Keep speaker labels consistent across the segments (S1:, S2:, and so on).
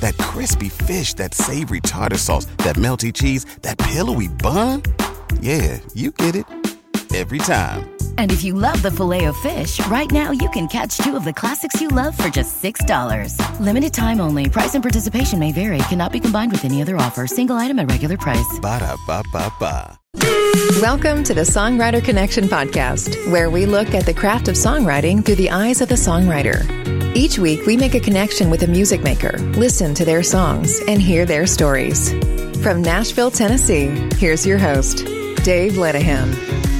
S1: That crispy fish, that savory tartar sauce, that melty cheese, that pillowy bun. Yeah, you get it. Every time.
S2: And if you love the filet of fish, right now you can catch two of the classics you love for just $6. Limited time only. Price and participation may vary. Cannot be combined with any other offer. Single item at regular price.
S1: Ba da ba ba ba.
S3: Welcome to the Songwriter Connection podcast, where we look at the craft of songwriting through the eyes of the songwriter. Each week, we make a connection with a music maker, listen to their songs, and hear their stories. From Nashville, Tennessee, here's your host, Dave Lenihan.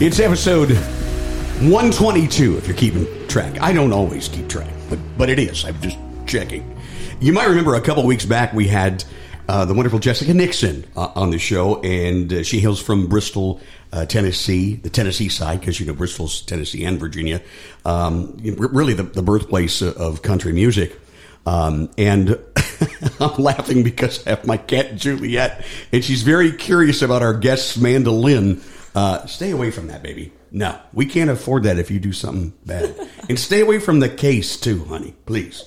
S4: It's episode 122, if you're keeping track. I don't always keep track, but, but it is. I'm just checking. You might remember a couple weeks back we had uh, the wonderful Jessica Nixon uh, on the show, and uh, she hails from Bristol, uh, Tennessee, the Tennessee side, because you know Bristol's Tennessee and Virginia, um, really the, the birthplace of country music. Um, and I'm laughing because I have my cat Juliet, and she's very curious about our guest's mandolin. Uh, stay away from that, baby. No, we can't afford that if you do something bad. and stay away from the case too, honey, please.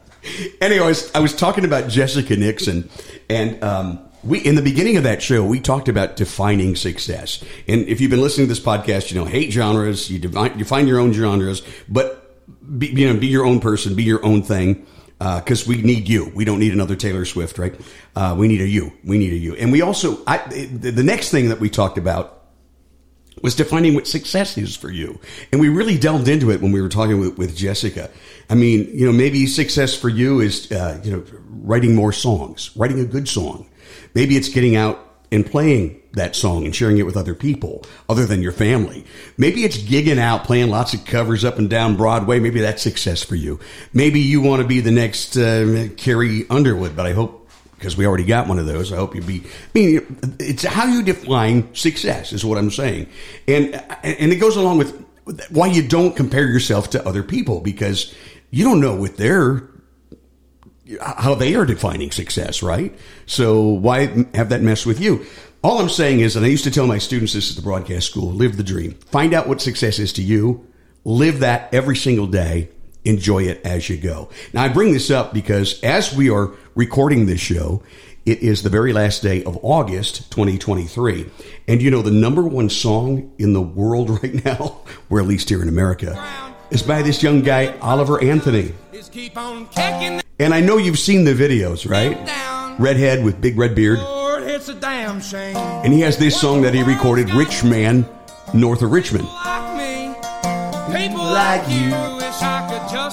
S4: Anyways, I was talking about Jessica Nixon, and um, we in the beginning of that show we talked about defining success. And if you've been listening to this podcast, you know hate genres, you define you find your own genres, but be, you know be your own person, be your own thing. Because uh, we need you, we don't need another Taylor Swift, right? Uh, we need a you, we need a you, and we also I, the next thing that we talked about was defining what success is for you. And we really delved into it when we were talking with, with Jessica. I mean, you know, maybe success for you is, uh, you know, writing more songs, writing a good song. Maybe it's getting out and playing that song and sharing it with other people other than your family. Maybe it's gigging out, playing lots of covers up and down Broadway. Maybe that's success for you. Maybe you want to be the next uh, Carrie Underwood, but I hope because we already got one of those. I hope you be. I mean, it's how you define success is what I'm saying, and and it goes along with why you don't compare yourself to other people because you don't know what they're how they are defining success, right? So why have that mess with you? All I'm saying is, and I used to tell my students this at the broadcast school: live the dream. Find out what success is to you. Live that every single day enjoy it as you go. Now, I bring this up because as we are recording this show, it is the very last day of August 2023. And you know, the number one song in the world right now, or at least here in America, is by this young guy, Oliver Anthony. And I know you've seen the videos, right? Redhead with big red beard. And he has this song that he recorded, Rich Man, North of Richmond. People like you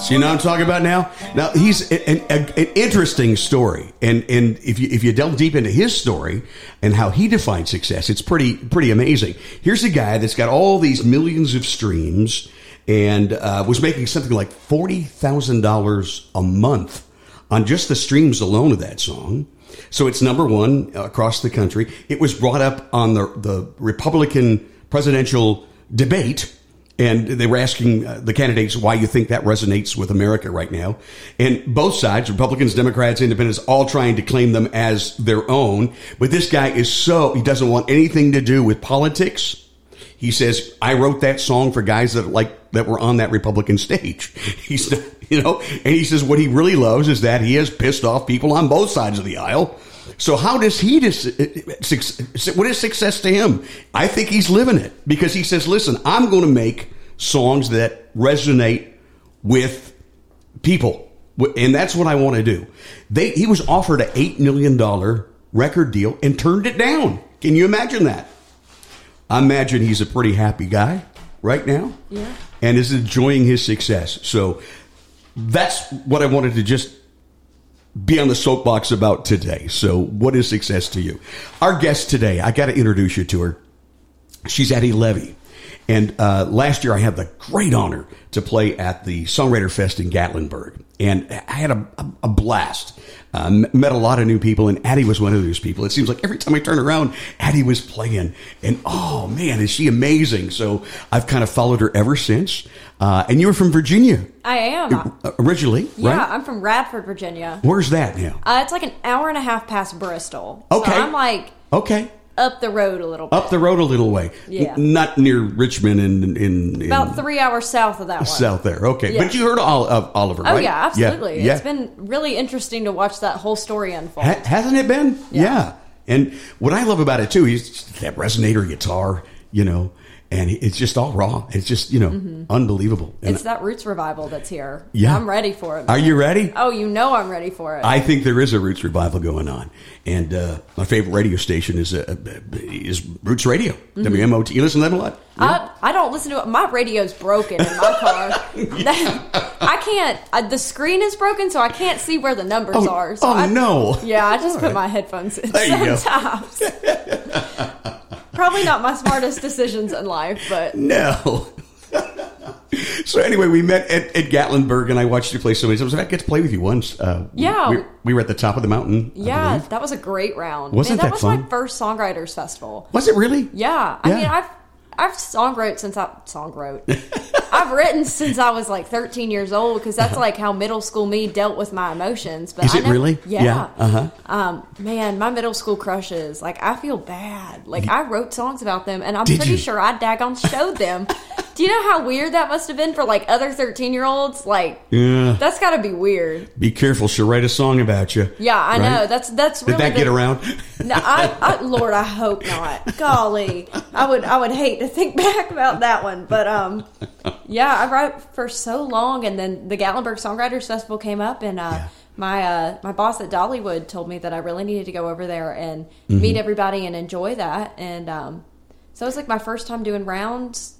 S4: you know what I'm talking about now? Now he's an, an, an, interesting story, and and if you if you delve deep into his story and how he defines success, it's pretty pretty amazing. Here's a guy that's got all these millions of streams and uh, was making something like forty thousand dollars a month on just the streams alone of that song. So it's number one across the country. It was brought up on the the Republican presidential debate and they were asking uh, the candidates why you think that resonates with America right now. And both sides, Republicans, Democrats, Independents, all trying to claim them as their own. But this guy is so, he doesn't want anything to do with politics. He says, I wrote that song for guys that like, that were on that Republican stage. He's, you know, and he says what he really loves is that he has pissed off people on both sides of the aisle so how does he dis- uh, uh, what is success to him? I think he's living it because he says, "Listen, I'm going to make songs that resonate with people." And that's what I want to do. They, he was offered an $8 million record deal and turned it down. Can you imagine that? I imagine he's a pretty happy guy right now.
S5: Yeah.
S4: And is enjoying his success. So that's what I wanted to just be on the soapbox about today. So, what is success to you? Our guest today, I got to introduce you to her. She's Addie Levy. And uh, last year, I had the great honor to play at the Songwriter Fest in Gatlinburg. And I had a, a, a blast. Uh, met a lot of new people, and Addie was one of those people. It seems like every time I turn around, Addie was playing. And oh, man, is she amazing. So I've kind of followed her ever since. Uh, and you were from Virginia.
S6: I am.
S4: Uh, originally,
S6: yeah,
S4: right?
S6: I'm from Radford, Virginia.
S4: Where's that now?
S6: Uh, it's like an hour and a half past Bristol.
S4: Okay.
S6: So I'm like
S4: Okay.
S6: Up the road a little bit.
S4: Up the road a little way.
S6: Yeah.
S4: N- not near Richmond in, in, in
S6: About three hours south of that one.
S4: south there. Okay.
S6: Yeah.
S4: But you heard all of Oliver, right?
S6: Oh yeah, absolutely.
S4: Yeah.
S6: It's been really interesting to watch that whole story unfold.
S4: Ha- hasn't it been? Yeah. And what I love about it too is that resonator guitar, you know, and it's just all raw. It's just, you know, unbelievable. And
S6: Mm-hmm. it's that roots revival that's here.
S4: Yeah.
S6: I'm ready for it.
S4: are you ready?
S6: Oh, you know I'm ready for it.
S4: I think there is a Roots revival going on, and uh, my favorite radio station is uh, is Roots Radio,
S6: Mm-hmm.
S4: WMOT. You listen to that a lot?
S6: I, I don't listen to it. My radio's broken in my car. I can't. I, the screen is broken, so I can't see where the numbers
S4: Oh,
S6: are. So
S4: oh,
S6: I,
S4: no.
S6: Yeah, I just
S4: All
S6: put
S4: right.
S6: my headphones in
S4: There you go.
S6: sometimes. Probably not my smartest decisions in life, but
S4: No. so anyway, we met at, at Gatlinburg, and I watched you play so many times. I get to play with you once. Uh,
S6: Yeah.
S4: we, we were at the top of the mountain.
S6: Yeah, that was a great round.
S4: Wasn't
S6: Man, that,
S4: that
S6: was
S4: fun?
S6: my first songwriters festival.
S4: was it really?
S6: Yeah, I
S4: Yeah.
S6: mean, I've I've songwrote since I songwrote. I've written since I was like 13 years old because that's like how middle school me dealt with my emotions. But
S4: Is
S6: I
S4: it
S6: never-
S4: really?
S6: Yeah.
S4: Yeah, uh-huh.
S6: Um, man, my middle school crushes. Like, I feel bad. Like, I wrote songs about them, and I'm
S4: Did
S6: pretty
S4: you?
S6: sure I daggone showed them. Do you know how weird that must have been for like other 13 year olds? Like,
S4: Yeah.
S6: that's got to be weird.
S4: Be careful. She'll write a song about you.
S6: Yeah, I
S4: Right?
S6: know. That's that's
S4: Did
S6: really
S4: that get around?
S6: No, I, I, Lord, I hope not. Golly, I would, I would hate to think back about that one, but um, yeah, I wrote for so long, and then the Gatlinburg Songwriters Festival came up, and uh,
S4: Yeah.
S6: my uh, my boss at Dollywood told me that I really needed to go over there and
S4: Mm-hmm.
S6: meet everybody and enjoy that, and um, so it was like my first time doing rounds.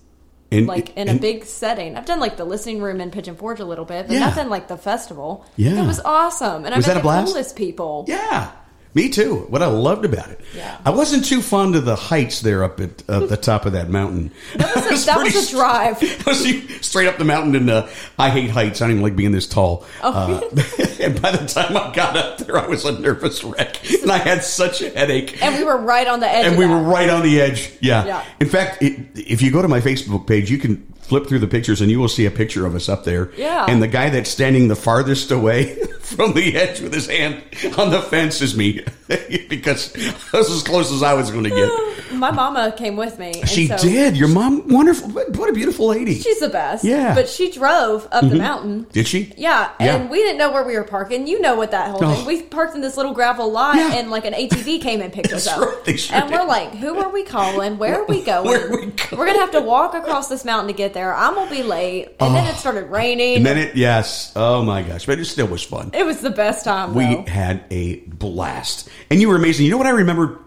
S4: And-
S6: Like in a big setting, I've done like the listening room in Pigeon Forge a little bit, but
S4: Yeah.
S6: nothing like the festival.
S4: Yeah.
S6: it was awesome, and
S4: Was
S6: I
S4: that
S6: met
S4: a
S6: the
S4: blast?
S6: coolest people.
S4: Yeah, me too. What I loved about it.
S6: Yeah.
S4: I wasn't too fond of the heights there up at uh, the top of that mountain. That
S6: was a- that was a drive.
S4: straight up the mountain, and uh, I hate heights. I don't even like being this tall.
S6: Oh.
S4: Uh, and by the time I got up there, I was a nervous wreck, and I had such a headache.
S6: And we were right on the edge.
S4: and we were right on the edge. Yeah.
S6: Yeah.
S4: In fact, it, if you go to my Facebook page, you can flip through the pictures and you will see a picture of us up there.
S6: Yeah.
S4: And the guy that's standing the farthest away from the edge with his hand on the fence is me because that's as close as I was going to get.
S6: My mama came with me. and
S4: She
S6: so
S4: did. Your mom, wonderful. What a beautiful lady.
S6: She's the best.
S4: Yeah. Mm-hmm.
S6: But she drove up the mountain.
S4: Did she?
S6: Yeah,
S4: Yeah.
S6: and we didn't know where we were parking. You know what that whole
S4: Oh.
S6: thing. We parked in this little gravel lot,
S4: Yeah.
S6: and like an ATV came and picked us up.
S4: right, sure
S6: and we're like, "Who are we calling? Where are we going?
S4: Where are we going?"
S6: are gonna have to walk across this mountain to get there. I'm gonna be late." And then it oh. started raining.
S4: Oh. And then it, yes. Oh my gosh. But it still was fun.
S6: it was the best time.
S4: We
S6: though.
S4: had a blast. And you were amazing. You know what I remember?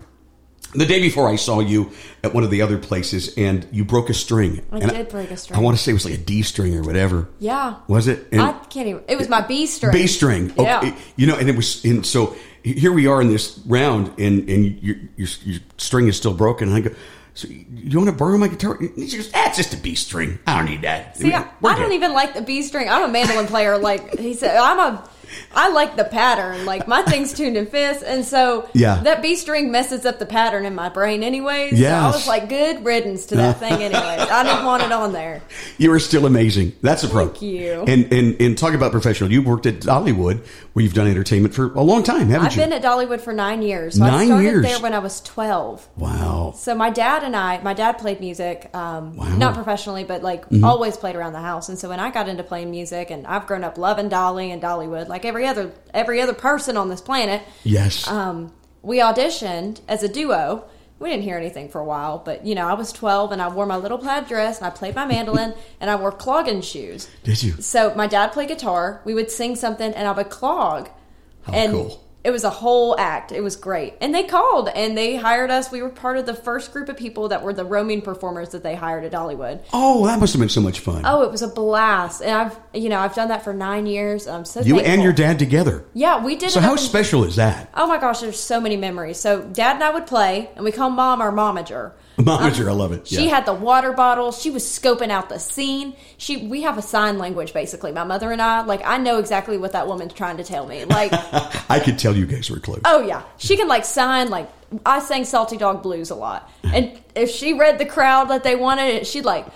S4: The day before I saw you at one of the other places and you broke a string.
S6: I
S4: And
S6: did break a string.
S4: I want to say it was like a D string or whatever.
S6: Yeah.
S4: Was it? And
S6: I can't even. It was my B string.
S4: B string.
S6: Oh, yeah.
S4: Okay. You know, and it was, and so here we are in this round and, and your, your, your string is still broken. And I go, so you want to borrow my guitar? And she goes, that's just a B string. I don't need that.
S6: See, I, I don't even like the B string. I'm a mandolin player. Like he said, I'm a. I like the pattern. Like my thing's tuned in fifths, and so
S4: Yeah.
S6: that B string messes up the pattern in my brain, anyways. So I was like, good riddance to that thing, anyways. I didn't want it on there.
S4: You are still amazing. That's a pro.
S6: Thank you.
S4: And and and talk about professional. You worked at Dollywood, you've done entertainment for a long time, haven't you?
S6: I've been at Dollywood for nine years. So I
S4: Nine
S6: started
S4: years.
S6: there when I was twelve.
S4: wow.
S6: So my dad and I, my dad played music, um,
S4: Wow. Mm-hmm.
S6: not professionally, but like always played around the house. And so when I got into playing music, and I've grown up loving Dolly and Dollywood, like every other every other person on this planet.
S4: Yes.
S6: Um, we auditioned as a duo. We didn't hear anything for a while, but you know, I was 12 and I wore my little plaid dress and I played my mandolin and I wore clogging shoes.
S4: Did you?
S6: So my dad played guitar. We would sing something and I would clog.
S4: How
S6: and
S4: cool.
S6: It was a whole act. It was great. And they called and they hired us. We were part of the first group of people that were the roaming performers that they hired at Dollywood.
S4: Oh, that must have been so much fun.
S6: Oh, it was a blast. And I've, you know, I've done that for nine years. I'm so
S4: you
S6: thankful.
S4: and your dad together.
S6: Yeah, we did
S4: So how
S6: in-
S4: special is that?
S6: Oh my gosh, there's so many memories. So dad and I would play and we call mom our momager.
S4: Momager, I love it.
S6: She
S4: Yeah.
S6: had the water bottle. She was scoping out the scene. She we have a sign language basically. My mother and I, like I know exactly what that woman's trying to tell me. Like
S4: I could tell you guys were close.
S6: Oh yeah, she can like sign like I sang Salty Dog Blues a lot, uh-huh. and if she read the crowd that they wanted it, she'd like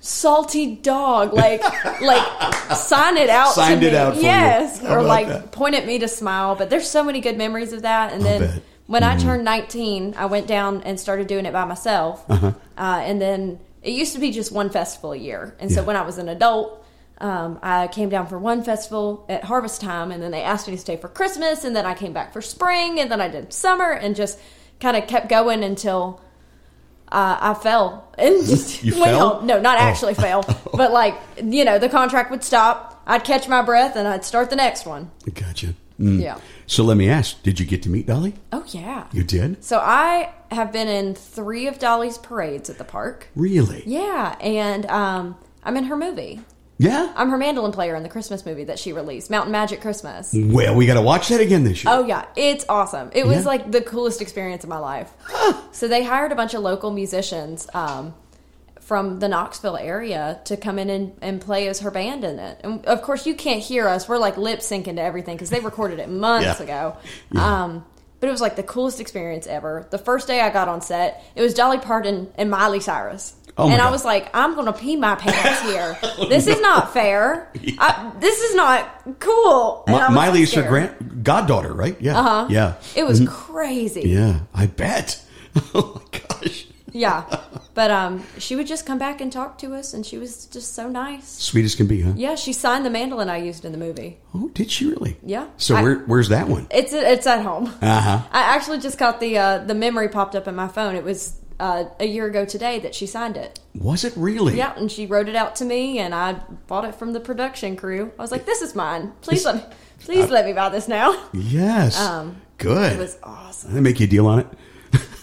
S6: Salty Dog, like like sign it out.
S4: Signed
S6: to
S4: it
S6: me.
S4: out
S6: yes, or like
S4: that?
S6: point at me to smile. But there's so many good memories of that. And then
S4: bet.
S6: When
S4: Mm-hmm.
S6: I turned 19, I went down and started doing it by myself,
S4: Uh-huh.
S6: uh and then it used to be just one festival a year, and so when I was an adult. Um, I came down for one festival at harvest time, and then they asked me to stay for Christmas, and then I came back for spring, and then I did summer, and just kind of kept going until uh, I fell and just
S4: You
S6: went
S4: fell?
S6: No, not
S4: Oh.
S6: actually fell, but like you know, the contract would stop. I'd catch my breath, and I'd start the next one.
S4: Gotcha. Mm.
S6: Yeah.
S4: So let me ask: Did you get to meet Dolly?
S6: Oh yeah.
S4: You did.
S6: So I have been in three of Dolly's parades at the park.
S4: Really?
S6: Yeah, and um, I'm in her movie.
S4: Yeah.
S6: I'm her mandolin player in the Christmas movie that she released, Mountain Magic Christmas.
S4: Well, we got to watch that again this year.
S6: Oh yeah, it's awesome. It was
S4: Yeah.
S6: like the coolest experience of my life. so they hired a bunch of local musicians um, from the Knoxville area to come in and, and play as her band in it. And of course, you can't hear us. We're like lip syncing to everything because they recorded it months
S4: Yeah.
S6: ago. Um, but it was like the coolest experience ever. The first day I got on set, it was Dolly Parton and Miley Cyrus.
S4: Oh,
S6: and I was like, I'm going to pee my pants here. this is not fair. I, this is not cool. I
S4: Miley's her grand goddaughter, right? Yeah.
S6: Uh-huh.
S4: Yeah.
S6: It was crazy.
S4: Yeah. I bet. Oh my gosh.
S6: Yeah. But um she would just come back and talk to us and she was just so nice.
S4: Sweet as can be, huh?
S6: Yeah, she signed the mandolin I used in the movie.
S4: Oh, did she really?
S6: Yeah.
S4: So
S6: I-
S4: where, where's that one?
S6: It's it's at home.
S4: Uh huh.
S6: I actually just got the uh the memory popped up in my phone. It was uh, a year ago today that she signed it.
S4: Was it really?
S6: Yeah, and she wrote it out to me and I bought it from the production crew. I was like, "This is mine. Please let me please let me buy this now."
S4: Yes.
S6: Um,
S4: Good.
S6: It was awesome.
S4: Did they make you a deal on it?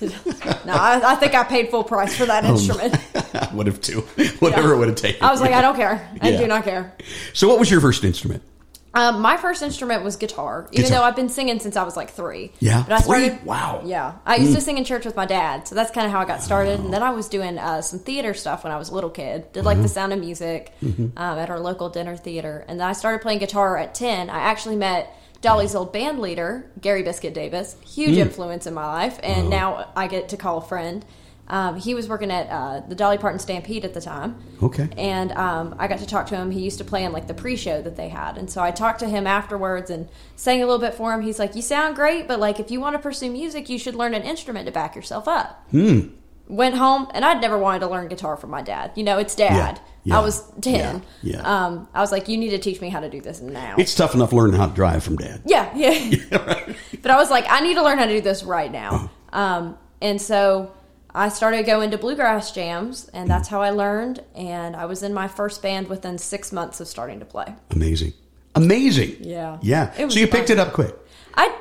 S6: No, I, I think I paid full price for that instrument.
S4: I would have too. Whatever
S6: Yeah.
S4: it would have taken.
S6: I was like, I don't care. I
S4: Yeah.
S6: do not care.
S4: So, what was your first instrument?
S6: Um, my first instrument was guitar, even
S4: Guitar.
S6: though I've been singing since I was like three.
S4: Yeah?
S6: but I
S4: Three?
S6: started.
S4: Wow.
S6: Yeah, I used to sing in church with my dad, so that's kind of how I got started. And then I was doing uh, some theater stuff when I was a little kid. Did like the Sound of Music um, at our local dinner theater, and then I started playing guitar at ten. I actually met Dolly's old band leader, Gary Biscuit Davis, huge influence in my life, and now I get to call a friend. Um, he was working at uh, the Dolly Parton Stampede at the time.
S4: Okay.
S6: And um, I got to talk to him. He used to play in like the pre-show that they had, and so I talked to him afterwards and sang a little bit for him. He's like, "You sound great, but like if you want to pursue music, you should learn an instrument to back yourself up." Hmm. Went home, and I'd never wanted to learn guitar from my dad. You know, it's dad.
S4: Yeah,
S6: I was ten.
S4: yeah, yeah.
S6: Um, I was like, "You need to teach me how to do this now."
S4: It's tough enough learning how to drive from dad.
S6: Yeah, yeah. But I was like, I need to learn how to do this right now. Um, and so I started going to bluegrass jams, and that's how I learned. And I was in my first band within six months of starting to play.
S4: Amazing. Amazing.
S6: Yeah.
S4: Yeah. So you picked it up quick.
S6: I,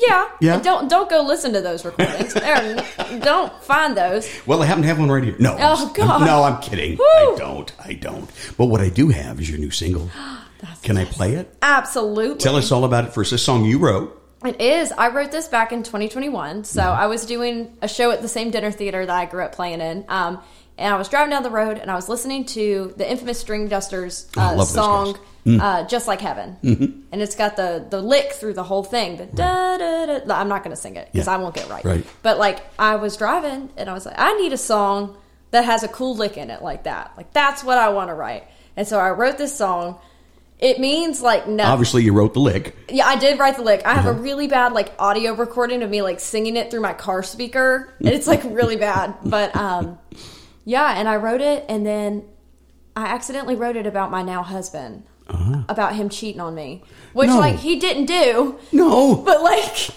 S6: yeah,
S4: Yeah?
S6: And Don't don't go listen to those recordings. Don't find those.
S4: Well, I happen to have one right here. No.
S6: Oh,
S4: I'm-
S6: God.
S4: no, I'm kidding. I don't. I don't. But what I do have is your new single. Can I play it?
S6: Absolutely.
S4: Tell us all about it first. This song you wrote.
S6: It is. I wrote this back in 2021. So I was doing a show at the same dinner theater that I grew up playing in. Um, and I was driving down the road and I was listening to the Infamous Stringdusters
S4: Oh,
S6: uh,
S4: those
S6: song.
S4: Mm.
S6: uh, Just Like Heaven. And it's got the, the lick through the whole thing. The da, da, da. I'm not going to sing it because
S4: Yeah.
S6: I won't get right.
S4: Right.
S6: But like, I was driving and I was like, I need a song that has a cool lick in it like that. Like, that's what I want to write. And so I wrote this song. It means like no.
S4: Obviously, you wrote the lick.
S6: Yeah, I did write the lick. I have
S4: Uh-huh.
S6: a really bad like audio recording of me like singing it through my car speaker, and it's like really bad. But um, yeah, and I wrote it, and then I accidentally wrote it about my now husband, about him cheating on me, which
S4: Uh-huh. No.
S6: like he didn't do,
S4: No.
S6: but like.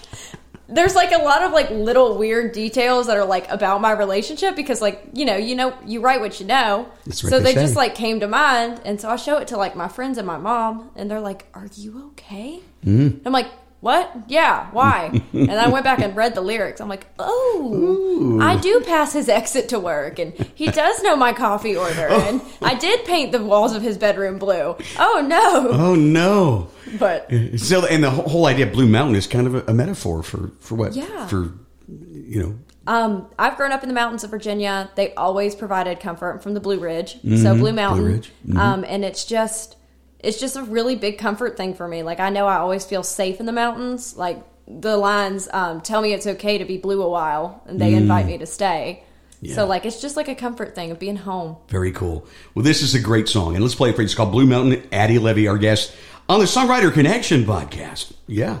S6: There's like a lot of like little weird details that are like about my relationship because like you know you know you write what you know
S4: what
S6: so
S4: they
S6: they just like came to mind and so I show it to like my friends and my mom and they're like are you okay
S4: Mm-hmm.
S6: I'm like, what? Yeah, why? and I went back and read the lyrics. I'm like, oh, I do pass his exit to work, and he does know my coffee order, and I did paint the walls of his bedroom blue. Oh no!
S7: Oh no!
S6: But
S7: So, and the whole idea of Blue Mountain is kind of a, a metaphor for for what?
S6: Yeah.
S7: For you know,
S6: um, I've grown up in the mountains of Virginia. They always provided comfort from the Blue Ridge, so Blue Mountain, Blue
S7: Ridge.
S6: um, and it's just it's just a really big comfort thing for me. Like I know I always feel safe in the mountains. Like the lines um, tell me it's okay to be blue a while, and they invite me to stay.
S7: Yeah.
S6: So like it's just like a comfort thing of being home.
S7: very cool. Well, this is a great song, and let's play it for you. It's called Blue Mountain. Addie Levy, our guest on the Songwriter Connection podcast. Yeah.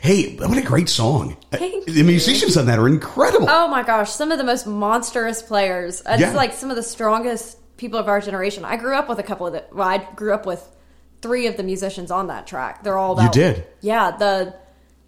S4: Hey, what a great song.
S6: Thank
S4: the musicians on that are incredible.
S6: Oh my gosh, some of the most monstrous players. It's
S4: Yeah.
S6: like some of the strongest people of our generation. I grew up with a couple of the. Well, I grew up with three of the musicians on that track. They're all
S4: You did?
S6: Yeah. The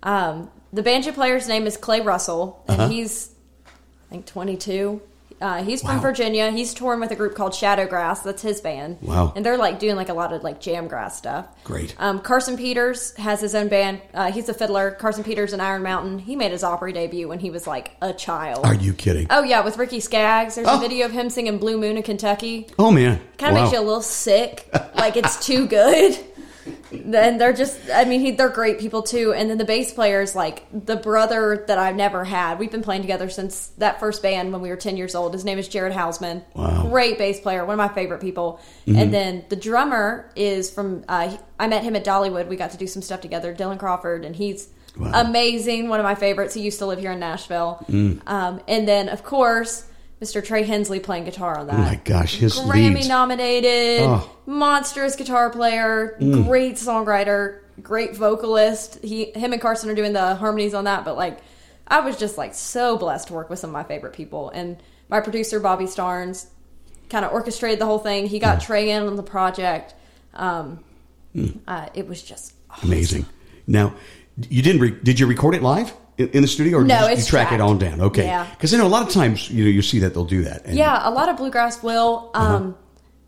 S6: um, the banjo player's name is Clay Russell, and
S4: Uh-huh.
S6: he's I think twenty two. Uh, he's from
S4: Wow.
S6: Virginia. He's touring with a group called Shadowgrass. That's his band.
S4: Wow.
S6: And they're like doing like a lot of like jam grass stuff.
S4: Great.
S6: Um, Carson Peters has his own band. Uh, he's a fiddler. Carson Peters and Iron Mountain. He made his Opry debut when he was like a child.
S4: Are you kidding?
S6: Oh yeah, with Ricky Skaggs. There's
S4: Oh.
S6: a video of him singing Blue Moon in Kentucky.
S4: Oh, man.
S6: Kind of
S4: Wow.
S6: makes you a little sick. Like it's too good. then they're just I mean, he, they're great people too. And then the bass player is like the brother that I've never had. We've been playing together since that first band when we were 10 years old. His name is Jared Hausman.
S4: Wow. Mm-hmm.
S6: Great bass player, one of my favorite people. And then the drummer is from uh, i met him at Dollywood. We got to do some stuff together. Dylan Crawford and he's
S4: Wow. Mm.
S6: amazing, one of my favorites. He used to live here in Nashville. Um, and then of course Mr. Trey Hensley playing guitar on that.
S4: Oh, my gosh. His
S6: Grammy
S4: leads.
S6: nominated,
S4: Oh.
S6: monstrous guitar player,
S4: Mm.
S6: great songwriter, great vocalist. He, him, and Carson are doing the harmonies on that. But like, I was just like so blessed to work with some of my favorite people, and my producer Bobby Starnes kind of orchestrated the whole thing. He got Trey in on the project. Um, uh, it was just awesome.
S4: Amazing. Now, you didn't. Re- did you record it live in, in the studio, or
S6: No,
S4: you,
S6: it's
S4: you track it on down? Okay,
S6: Yeah.
S4: Because I know a lot of times you know you see that they'll do that. And-
S6: Yeah, a lot of bluegrass will.
S4: Uh-huh.
S6: Um,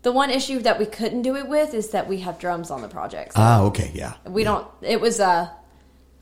S6: The one issue that we couldn't do it with is that we have drums on the project. So
S4: Ah, okay, yeah.
S6: we don't. It was uh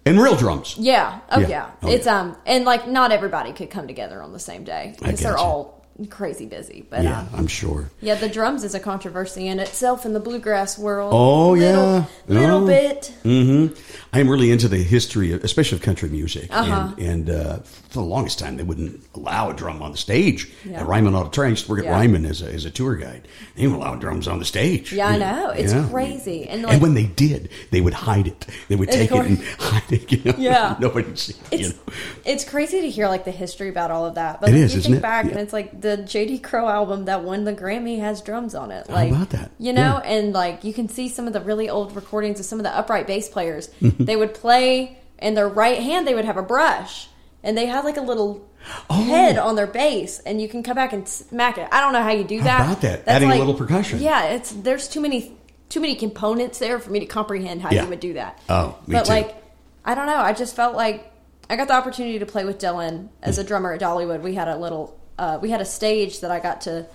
S4: And real drums.
S6: Yeah. Oh
S4: Yeah.
S6: yeah.
S4: Oh,
S6: it's
S4: yeah.
S6: um and like not everybody could come together on the same day because they're
S4: gotcha.
S6: all crazy busy. But
S4: Yeah,
S6: um,
S4: I'm sure.
S6: yeah, the drums is a controversy in itself in the bluegrass world.
S4: Oh,
S6: Little-
S4: yeah.
S6: little
S4: Oh.
S6: bit.
S4: hmm I'm really into the history, of, especially of country music.
S6: Uh-huh.
S4: And, and uh, for the longest time, they wouldn't allow a drum on the stage
S6: Yeah.
S4: at Ryman Auditorium. I used to work at
S6: Yeah.
S4: Ryman as a, as a tour guide. They wouldn't allow drums on the stage.
S6: Yeah, I
S4: You
S6: know. It's
S4: yeah.
S6: crazy. And
S4: And, when they did, they would hide it. They would take it and hide it. You know?
S6: Yeah.
S4: Nobody would see it. You
S6: it's
S4: know?
S6: it's crazy to hear like the history about all of that. But
S4: It
S6: like,
S4: is,
S6: you
S4: isn't
S6: think
S4: it?
S6: back and it's like the JD Crowe album that won the Grammy has drums on it.
S4: How
S6: Like
S4: about that?
S6: You know,
S4: Yeah.
S6: and like you can see some of the really old recordings of some of the upright bass players. Mm-hmm. they would play in their right hand they would have a brush. And they had like a little
S4: Oh.
S6: head on their bass, and you can come back and smack it. I don't know how you do
S4: How
S6: that.
S4: about that? Adding a little percussion.
S6: Yeah, it's there's too many too many components there for me to comprehend how
S4: Yeah.
S6: you would do that.
S4: Oh, me
S6: but
S4: too.
S6: like I don't know. I just felt like I got the opportunity to play with Dylan as mm. a drummer at Dollywood. We had a little, uh, we had a stage that I got to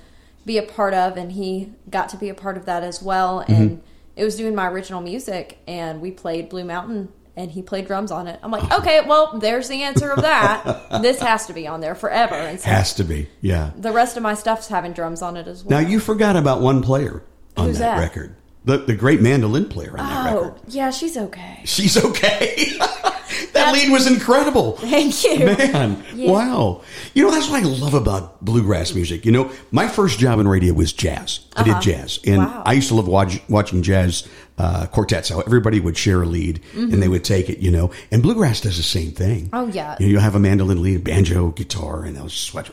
S6: be a part of, and he got to be a part of that as well.
S4: Mm-hmm.
S6: And it was doing my original music, and we played Blue Mountain, and he played drums on it. I'm like, okay, well, there's the answer of that. this has to be on there forever. And so
S4: Has to be. Yeah.
S6: the rest of my stuff's having drums on it as well.
S4: Now, you forgot about one player on
S6: Who's
S4: that,
S6: that?
S4: record. The, the great mandolin player on that
S6: oh,
S4: record.
S6: yeah, she's okay.
S4: She's okay. that
S6: That's-
S4: lead was incredible.
S6: Thank you.
S4: Man,
S6: Yeah.
S4: wow. You know, that's what I love about bluegrass music. You know, my first job in radio was jazz. I did jazz. And
S6: Uh-huh. Wow.
S4: I used to love watch, watching jazz uh, quartets, how everybody would share a lead and they would take it, you know. And bluegrass does the same thing.
S6: Mm-hmm. Oh, yeah.
S4: You know, you have a mandolin lead, banjo, guitar, and those sweat.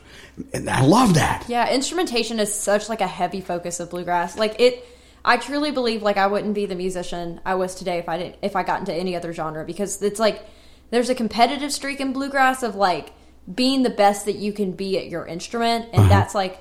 S4: And I love that.
S6: Yeah, instrumentation is such like a heavy focus of bluegrass. Like it I truly believe like I wouldn't be the musician I was today if I didn't if I got into any other genre because it's like there's a competitive streak in bluegrass of like being the best that you can be at your instrument and uh-huh. that's like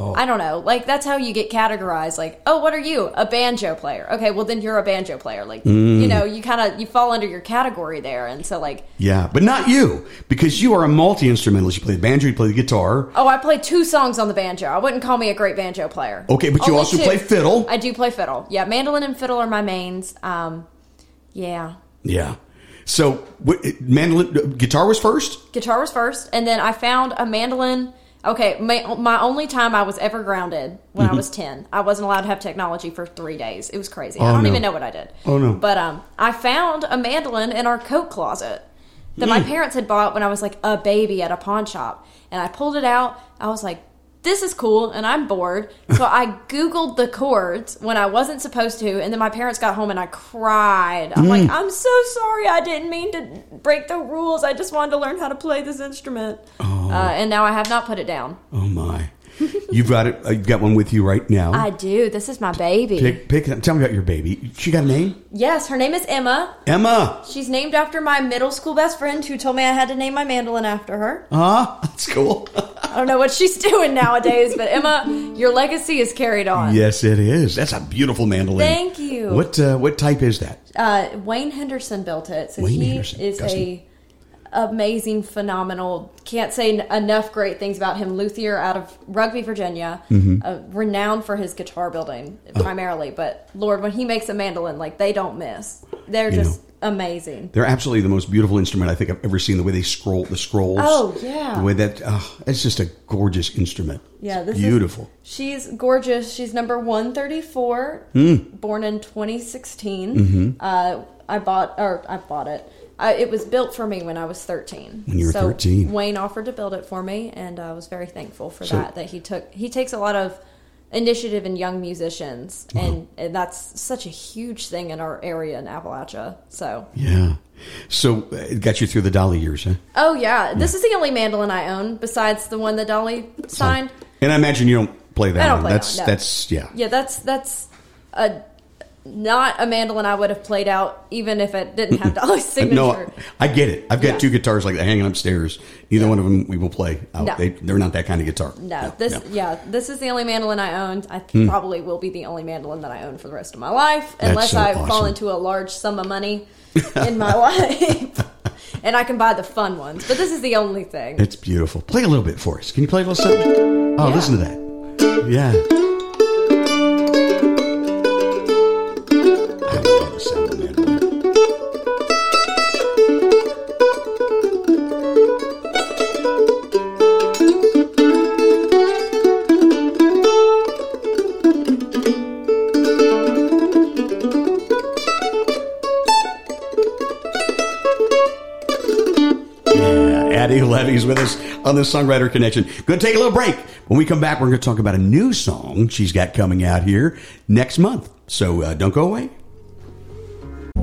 S6: Oh. I don't know. Like that's how you get categorized. Like, oh, what are you? A banjo player. Okay, well then you're a banjo player. Like, you mm. know, you kind of you fall under your category there, and so like,
S4: Yeah, but not you, because you are a multi instrumentalist. You play the banjo, you play the guitar.
S6: oh, I play two songs on the banjo. I wouldn't call me a great banjo player.
S4: Okay, but you
S6: Only
S4: also
S6: two.
S4: play fiddle.
S6: I do play fiddle. Yeah, mandolin and fiddle are my mains. Um, yeah,
S4: Yeah. So, what, eh, mandolin, uh, guitar was first?
S6: guitar was first, and then I found a mandolin. Okay, my, my only time I was ever grounded when I was ten, I wasn't allowed to have technology for three days. It was crazy. I
S4: Mm-hmm. Oh,
S6: don't
S4: no.
S6: even know what I did.
S4: Oh, no.
S6: But um, I found a mandolin in our coat closet that my
S4: Mm.
S6: parents had bought when I was like a baby at a pawn shop, and I pulled it out. I was like. This is cool, and I'm bored. So I Googled the chords when I wasn't supposed to, and then my parents got home and I cried. I'm
S4: Mm.
S6: like, I'm so sorry. I didn't mean to break the rules. I just wanted to learn how to play this instrument. Uh, and now I have not put it down.
S4: Oh, my. You've got it. Uh, you've got one with you right now.
S6: I do. This is my baby.
S4: pick, pick. Tell me about your baby. She got a name?
S6: Yes, her name is Emma.
S4: Emma.
S6: She's named after my middle school best friend who told me I had to name my mandolin after her.
S4: Ah, that's cool.
S6: I don't know what she's doing nowadays, but Emma, your legacy is carried on.
S4: yes, it is. That's a beautiful mandolin.
S6: Thank you.
S4: What uh, what type is that?
S6: Uh, Wayne Henderson built it, so
S4: Wayne
S6: he
S4: Henderson,
S6: is a amazing, phenomenal. Can't say n- enough great things about him. Luthier out of Rugby, Virginia,
S4: Mm-hmm.
S6: uh, renowned for his guitar building
S4: Oh.
S6: primarily. But Lord, when he makes a mandolin, like they don't miss. They're
S4: You
S6: just amazing.
S4: They're absolutely the most beautiful instrument I think I've ever seen. The way they scroll the scrolls.
S6: Oh, yeah.
S4: The way that oh, it's just a gorgeous instrument.
S6: Yeah, this
S4: beautiful.
S6: Is, she's gorgeous. She's number one thirty four,
S4: Hmm.
S6: born in twenty
S4: Mm-hmm.
S6: Uh, I bought or I bought it. I, it was built for me when I was thirteen.
S4: When you were
S6: so
S4: 13.
S6: Wayne offered to build it for me, and I was very thankful for
S4: So-
S6: that. That he took he takes a lot of initiative in young musicians, and, and that's such a huge thing in our area in Appalachia. So.
S4: yeah. So uh, it got you through the Dolly years, huh?
S6: Oh yeah, this is the only mandolin I own besides the one that Dolly signed.
S4: And I imagine you don't play that.
S6: I don't
S4: one.
S6: play
S4: that's
S6: that no.
S4: that's yeah.
S6: Yeah, that's that's a not a mandolin I would have played out even if it didn't have Dolly's signature.
S4: No, I get it. I've got
S6: Yeah.
S4: two guitars like that hanging upstairs. Neither one of them we will play. Out.
S6: No.
S4: They, they're not that kind of guitar.
S6: No, this
S4: no. Hmm.
S6: yeah, this is the only mandolin I owned. I probably will be the only mandolin that I own for the rest of my life, unless
S4: so
S6: I
S4: awesome.
S6: fall into a large sum of money in my life, and I can buy the fun ones. But this is the only thing.
S4: It's beautiful. Play a little bit for us. Can you play a little something? Oh,
S6: Yeah.
S4: listen to that. Yeah. With us on the Songwriter Connection. Going to take a little break. When we come back, we're going to talk about a new song she's got coming out here next month. So uh, don't go away.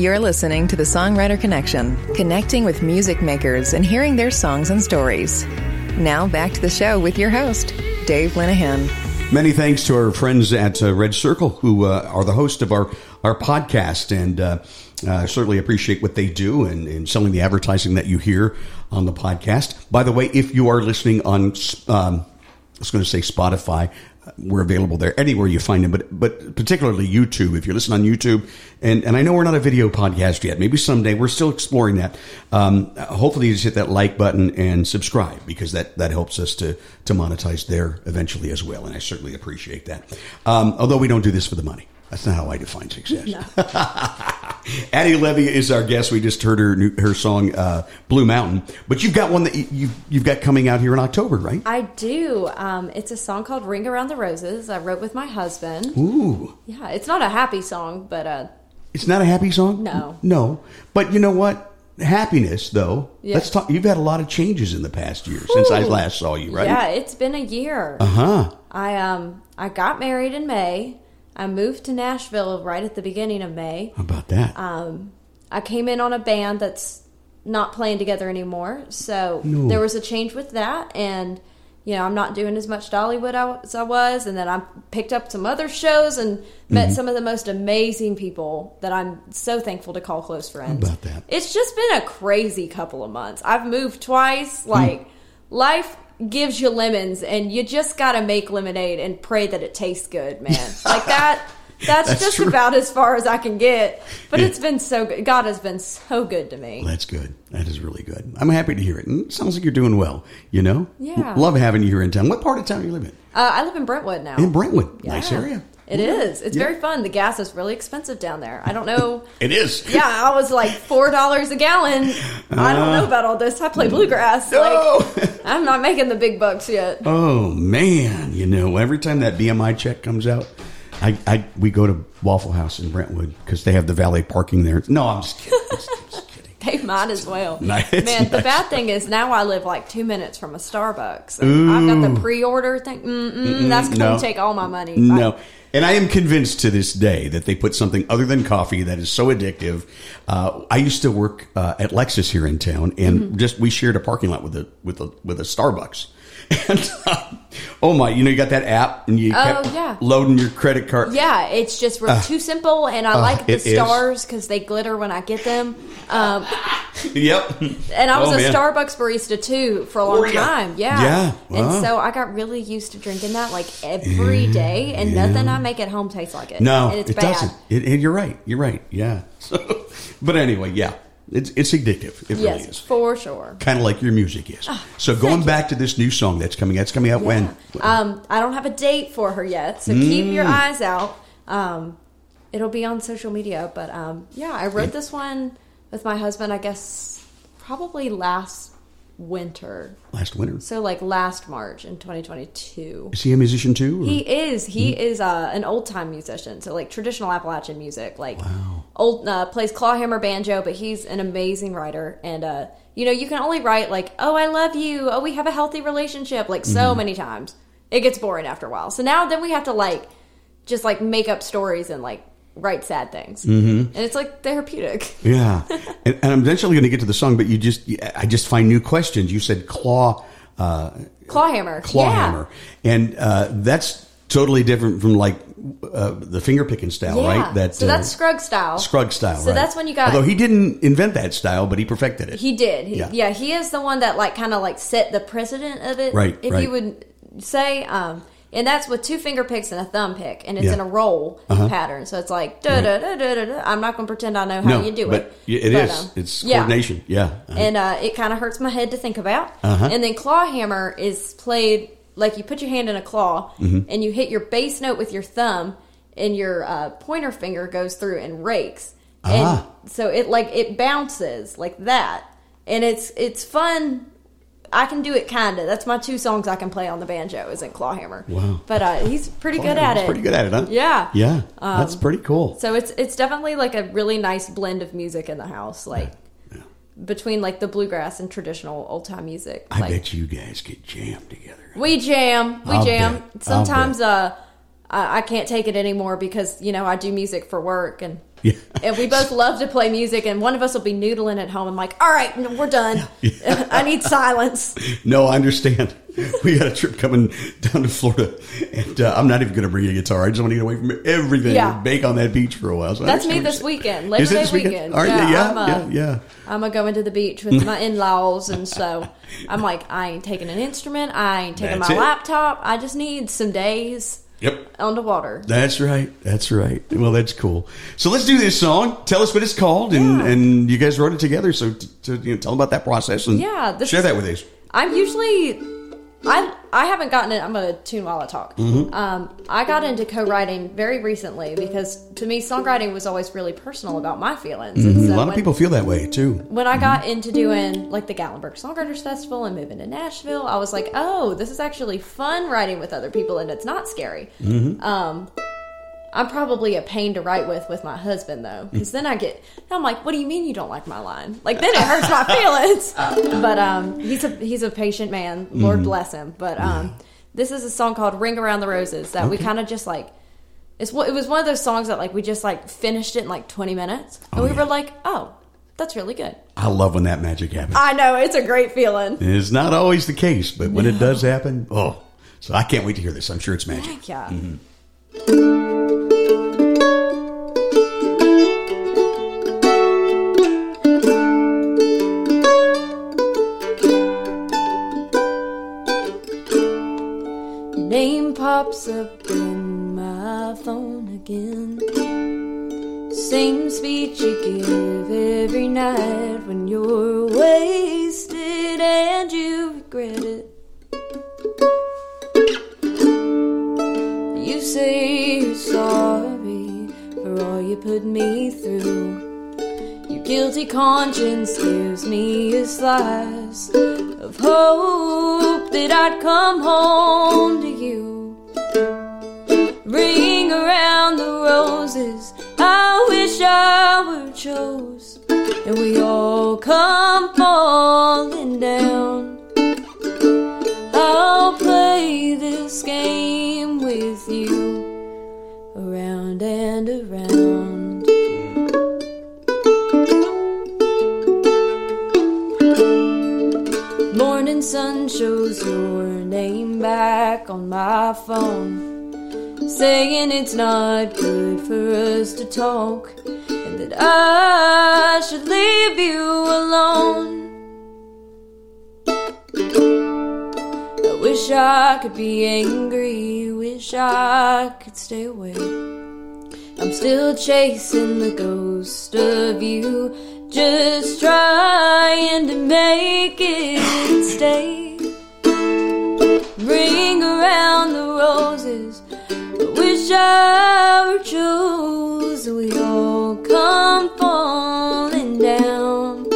S3: You're listening to the Songwriter Connection, connecting with music makers and hearing their songs and stories. Now back to the show with your host, Dave Linehan.
S4: Many thanks to our friends at uh, Red Circle who uh, are the host of our, our podcast and uh, uh, certainly appreciate what they do and, selling the advertising that you hear on the podcast. By the way, if you are listening on, um, I was going to say Spotify, we're available there anywhere you find them, but but particularly YouTube. If you listen on YouTube, and and I know we're not a video podcast yet. Maybe someday we're still exploring that. Um, hopefully, you just hit that like button and subscribe because that that helps us to to monetize there eventually as well. And I certainly appreciate that. Um, although we don't do this for the money. That's not how I define success. Addie Levy is our guest. We just heard her new, her song uh, "Blue Mountain," but you've got one that you, you've got coming out here in October, right?
S6: I do. Um, it's a song called "Ring Around the Roses." I wrote with my husband.
S4: Ooh.
S6: Yeah, it's not a happy song, but uh,
S4: It's not a happy song.
S6: No.
S4: no. But you know what? Happiness, though.
S6: Yeah.
S4: Let's talk. You've had a lot of changes in the past year since I last saw you, right?
S6: yeah, it's been a year.
S4: Uh huh.
S6: I um I got married in May. I moved to Nashville right at the beginning of May.
S4: How about that?
S6: Um, I came in on a band that's not playing together anymore, so
S4: No.
S6: there was a change with that, and you know I'm not doing as much Dollywood as I was, and then I picked up some other shows and met
S4: Mm-hmm.
S6: some of the most amazing people that I'm so thankful to call close friends.
S4: about that?
S6: It's just been a crazy couple of months. I've moved twice, like life gives you lemons, and you just gotta make lemonade and pray that it tastes good, man. Like that. That's,
S4: That's
S6: just
S4: true.
S6: about as far as I can get. But
S4: Yeah.
S6: it's been so good. God has been so good to me.
S4: That's good. That is really good. I'm happy to hear it. And it sounds like you're doing well, you know?
S6: Yeah.
S4: Love having you here in town. What part of town are you live in?
S6: Uh, I live in Brentwood now.
S4: In Brentwood. Nice area.
S6: It is. It's
S4: Yeah.
S6: very fun. The gas is really expensive down there. I don't know.
S4: It is.
S6: yeah, I was like four dollars a gallon. I don't know about all this. I play bluegrass.
S4: Uh. No.
S6: Like I'm not making the big bucks yet.
S4: Oh man, you know, every time that BMI check comes out, I, I we go to Waffle House in Brentwood because they have the valet parking there. No, I'm just kidding. I'm just- just kidding.
S6: They might as well.
S4: Nice,
S6: Man, the bad thing is now I live like two minutes from a Starbucks. I've got the pre-order thing. Mm-mm, that's going to
S4: no.
S6: take all my money.
S4: No. And I am convinced to this day that they put something other than coffee that is so addictive. Uh, I used to work uh, at Lexus here in town, and
S6: Mm-hmm.
S4: just we shared a parking lot with a with a with a Starbucks. And uh, oh my, you know, you got that app, and you
S6: Oh,
S4: kept
S6: yeah.
S4: loading your credit card.
S6: Yeah, it's just real too simple, and I like the
S4: Uh, it is.
S6: stars because they glitter when I get them. Um,
S4: Yep.
S6: and I was
S4: Oh,
S6: a
S4: man.
S6: Starbucks barista too for a long
S4: Were ya?
S6: time. Yeah,
S4: Yeah,
S6: And so I got really used to drinking that like every day, and nothing I make at home tastes like it.
S4: No,
S6: and it's
S4: it
S6: bad.
S4: doesn't. It, it- you're right. You're right. Yeah. So, but anyway, yeah, it's it's addictive. It really is.
S6: for sure.
S4: Kind of like your music is. so going back to this new song that's coming, out. It's coming out when?
S6: Um, I don't have a date for her yet, so keep
S4: Mm.
S6: your eyes out. Um, it'll be on social media, but um, yeah, I wrote this one with my husband. I guess probably last winter,
S4: Last winter.
S6: so like last March in 2022.
S4: Is he a musician too? or-
S6: He is. He
S4: Mm-hmm.
S6: is uh, an old time musician, so like traditional Appalachian music, like old uh, plays clawhammer banjo. But he's an amazing writer, and uh, you know you can only write like, "Oh, I love you," "Oh, we have a healthy relationship," like
S4: Mm-hmm.
S6: so many times. It gets boring after a while. So now then we have to like just like make up stories and like write sad things, mm-hmm. and it's like therapeutic.
S4: Yeah, and, and I'm eventually going to get to the song, but you just, I just find new questions. You said claw, uh,
S6: Clawhammer,
S4: claw
S6: yeah.
S4: and uh, that's totally different from like uh, the finger picking style,
S6: Yeah.
S4: right? That
S6: so
S4: uh,
S6: that's Scruggs style.
S4: Scruggs style.
S6: So
S4: right.
S6: that's when you got
S4: Although he didn't invent that style, but he perfected it.
S6: He did. He,
S4: Yeah.
S6: yeah. he is the one that like kind of like set the precedent of it.
S4: Right,
S6: If
S4: right.
S6: you would say, um, and that's with two finger picks and a thumb pick, and it's
S4: Yeah.
S6: in a roll
S4: Uh-huh.
S6: pattern. So it's like da da da da da. da. I'm not going to pretend I know how
S4: no,
S6: you do
S4: but
S6: it.
S4: it
S6: But,
S4: is.
S6: um,
S4: it's
S6: yeah.
S4: coordination. Yeah. Uh-huh.
S6: And uh, it kind of hurts my head to think about.
S4: Uh-huh.
S6: And then claw hammer is played like you put your hand in a claw
S4: Mm-hmm.
S6: and you hit your bass note with your thumb, and your uh, pointer finger goes through and rakes.
S4: Ah.
S6: And so it like it bounces like that, and it's it's fun. I can do it kinda. That's my two songs I can play on the banjo is in clawhammer.
S4: Wow.
S6: But uh, he's pretty good at it.
S4: Pretty good at it, huh?
S6: Yeah.
S4: Yeah. that's pretty cool.
S6: So it's it's definitely like a really nice blend of music in the house, like between like the bluegrass and traditional old time music.
S4: I
S6: like,
S4: bet you guys get jammed together.
S6: We jam, we
S4: I'll
S6: jam.
S4: bet.
S6: Sometimes uh, I, I can't take it anymore because you know I do music for work and.
S4: Yeah.
S6: And we both love to play music, and one of us will be noodling at home. I'm like, "All right, we're done. I need silence."
S4: No, I understand. We got a trip coming down to Florida, and uh, I'm not even going to bring a guitar. I just want to get away from everything
S6: Yeah.
S4: and bake on that beach for a while. So
S6: That's me this weekend, Labor Day
S4: weekend?
S6: weekend.
S4: You?
S6: Yeah,
S4: Yeah,
S6: I'm, uh,
S4: yeah, yeah.
S6: I'm gonna go into the beach with my in-laws, and so I'm like, I ain't taking an instrument. I ain't taking
S4: That's
S6: my
S4: it.
S6: laptop. I just need some days
S4: Yep.
S6: on the water.
S4: That's right. That's right. Well, that's cool. So let's do this song. Tell us what it's called, and,
S6: Yeah.
S4: and you guys wrote it together. So t- to, you know, tell them about that process and
S6: Yeah,
S4: share that with us.
S6: I'm usually, I I haven't gotten it. I'm gonna tune while I talk.
S4: Mm-hmm.
S6: Um, I got into co-writing very recently because to me, songwriting was always really personal about my feelings.
S4: Mm-hmm. a
S6: so
S4: lot of people feel that way too.
S6: when I got into doing like the Gatlinburg Songwriters Festival and moving to Nashville, I was like, oh, this is actually fun writing with other people and it's not scary. Um, I'm probably a pain to write with with my husband though, because then I get, I'm like, what do you mean you don't like my line? Like then it hurts my feelings. But um, he's a he's a patient man. Lord bless him. But um, this is a song called "Ring Around the Roses" that we kind of just like. It's it was one of those songs that like we just like finished it in like 20 minutes, and
S4: Oh,
S6: we
S4: yeah.
S6: were like, oh, that's really good.
S4: I love when that magic happens.
S6: I know it's a great feeling.
S4: It's not always the case, but when it does happen, oh, so I can't wait to hear this. I'm sure it's magic.
S6: Heck yeah. Name pops up in my phone again. Same speech you give every night when you're guilty conscience gives me a slice of hope that I'd come home to you. Ring around the roses, I wish I were chose, and we all come falling back on my phone, saying it's not good for us to talk, and that I should leave you alone. I wish I could be angry, wish I could stay away. I'm still chasing the ghost of you, just trying to make it stay. Ring around the roses, I wish I were chosen. We all come falling down.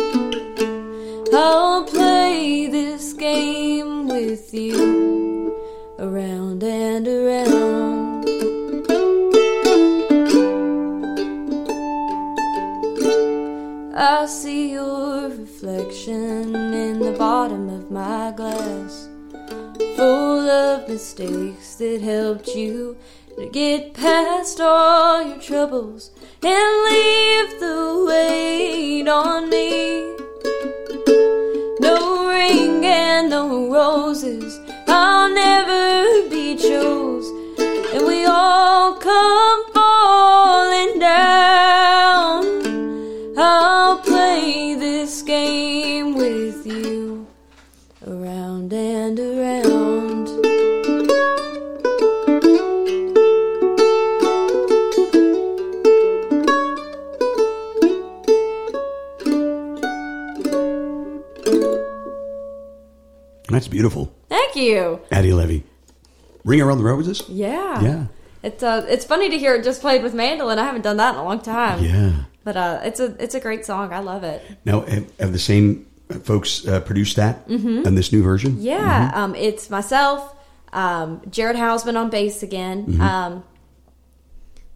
S6: I'll play this game with you around and around. Mistakes that helped you to get past all your troubles and leave the weight on me. No ring and no roses, I'll never
S8: Thank you.
S4: Addie Levy. Ring around the roses?
S8: Yeah.
S4: Yeah.
S8: It's uh, it's funny to hear it just played with mandolin. I haven't done that in a long time.
S4: Yeah.
S8: But uh, it's a it's a great song. I love it.
S4: Now, have, have the same folks uh, produced that in this new version?
S8: Mm-hmm. Yeah. Um, it's myself, um, Jared Hausman on bass again.
S4: Mm-hmm.
S8: Um,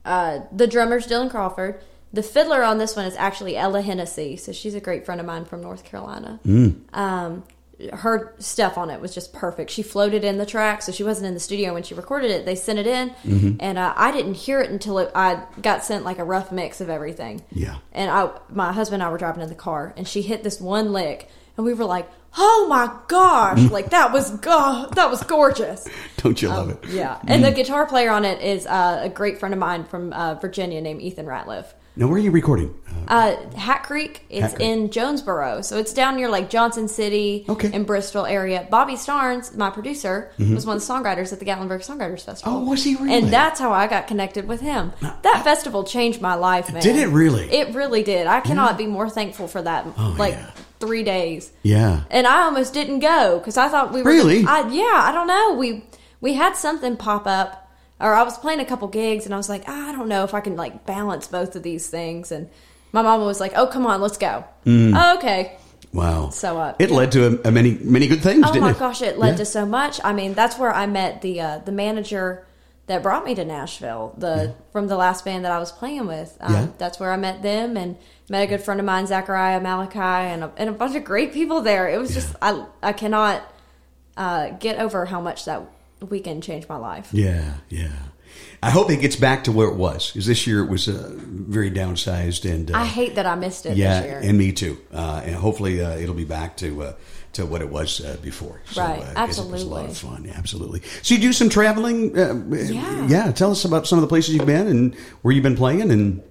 S8: uh, the drummer's Dylan Crawford. The fiddler on this one is actually Ella Hennessy. So she's a great friend of mine from North Carolina.
S4: Mm.
S8: Um, her stuff on it was just perfect. She floated in the track, so she wasn't in the studio when she recorded it. They sent it in,
S4: Mm-hmm.
S8: and uh, I didn't hear it until it, I got sent like a rough mix of everything.
S4: Yeah.
S8: And I, my husband and I were driving in the car, and she hit this one lick, and we were like, "Oh my gosh!" like that was go- that was gorgeous.
S4: Don't you love it?
S8: Yeah. And the guitar player on it is uh, a great friend of mine from uh, Virginia named Ethan Ratliff.
S4: Now, where are you recording? Uh,
S8: Uh, Hat Creek, it's
S4: Hat Creek.
S8: in Jonesborough, so it's down near like Johnson City
S4: Okay.
S8: and Bristol area. Bobby Starnes, my producer, was one of the songwriters at the Gatlinburg Songwriters Festival.
S4: Mm-hmm. Oh, was he really?
S8: And that's how I got connected with him. That festival changed my life, man.
S4: Did it really?
S8: It really did. I cannot be more thankful for that.
S4: Oh,
S8: like
S4: yeah.
S8: three days.
S4: yeah.
S8: And I almost didn't go because I thought we were
S4: Really?
S8: I, yeah, I don't know. We we had something pop up, or I was playing a couple gigs, and I was like, "Ah, I don't know if I can like balance both of these things. And my mama was like, "Oh, come on, let's go." Okay.
S4: Wow.
S8: So, uh,
S4: it
S8: yeah.
S4: led to a, a many, many good things,
S8: Oh my
S4: it?
S8: gosh, it led
S4: Yeah.
S8: to so much. I mean, that's where I met the uh, the manager that brought me to Nashville. The from the last band that I was playing with. Um,
S4: Yeah.
S8: That's where I met them and met a good friend of mine, Zachariah Malachi, and a, and a bunch of great people there. It was just I I cannot uh, get over how much that weekend changed my life.
S4: Yeah, yeah. I hope it gets back to where it was because this year it was uh, very downsized and uh,
S8: I hate that I missed it
S4: yeah,
S8: this year.
S4: and me too. Uh, and hopefully uh, it'll be back to uh, to what it was uh, before. So,
S8: Right,
S4: 'cause It was a lot of fun. Yeah, absolutely. So you do some traveling. Uh,
S8: Yeah.
S4: yeah. Tell us about some of the places you've been and where you've been playing and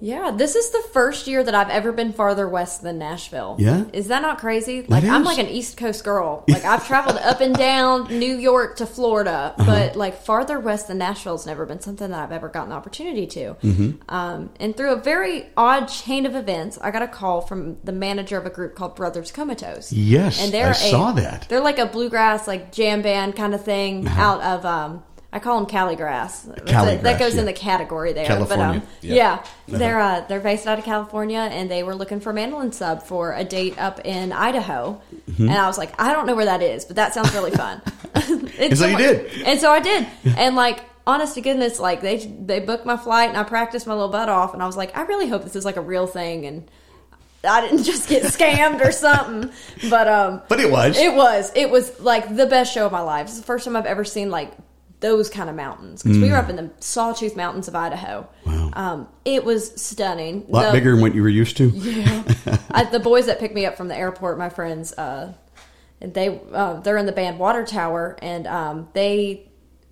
S6: Yeah, this is the first year that I've ever been farther west than Nashville.
S4: Yeah?
S6: Is that not crazy? Like I'm like an East Coast girl. Like I've traveled up and down New York to Florida,
S4: Uh-huh.
S6: but like farther west than Nashville's never been something that I've ever gotten the opportunity to.
S4: Mm-hmm.
S6: Um, and through a very odd chain of events, I got a call from the manager of a group called Brothers Comatose.
S4: Yes,
S6: and they're
S4: I
S6: a-
S4: saw that.
S6: They're like a bluegrass like jam band kind of thing
S4: Uh-huh.
S6: out of um I call them Cali grass.
S4: Cali
S6: that goes
S4: yeah.
S6: in the category there.
S4: California,
S6: But um,
S4: yeah.
S6: yeah,
S4: Uh-huh.
S6: they're uh, they're based out of California, and they were looking for mandolin sub for a date up in Idaho.
S4: Mm-hmm.
S6: And I was like, I don't know where that is, but that sounds really fun. and
S4: so you did.
S6: and so I did, and like. Honest to goodness, like they they booked my flight and I practiced my little butt off, and I was like, I really hope this is like a real thing, and I didn't just get scammed or something. But um,
S4: But it was.
S6: it was. It was like the best show of my life. It's the first time I've ever seen like those kind of mountains because we were up in the Sawtooth Mountains of Idaho.
S4: Wow.
S6: Um, it was stunning.
S4: a lot
S6: The-
S4: bigger than what you were used to.
S6: I, the boys that picked me up from the airport, my friends, uh, they uh, they're in the band Water Tower, and um, they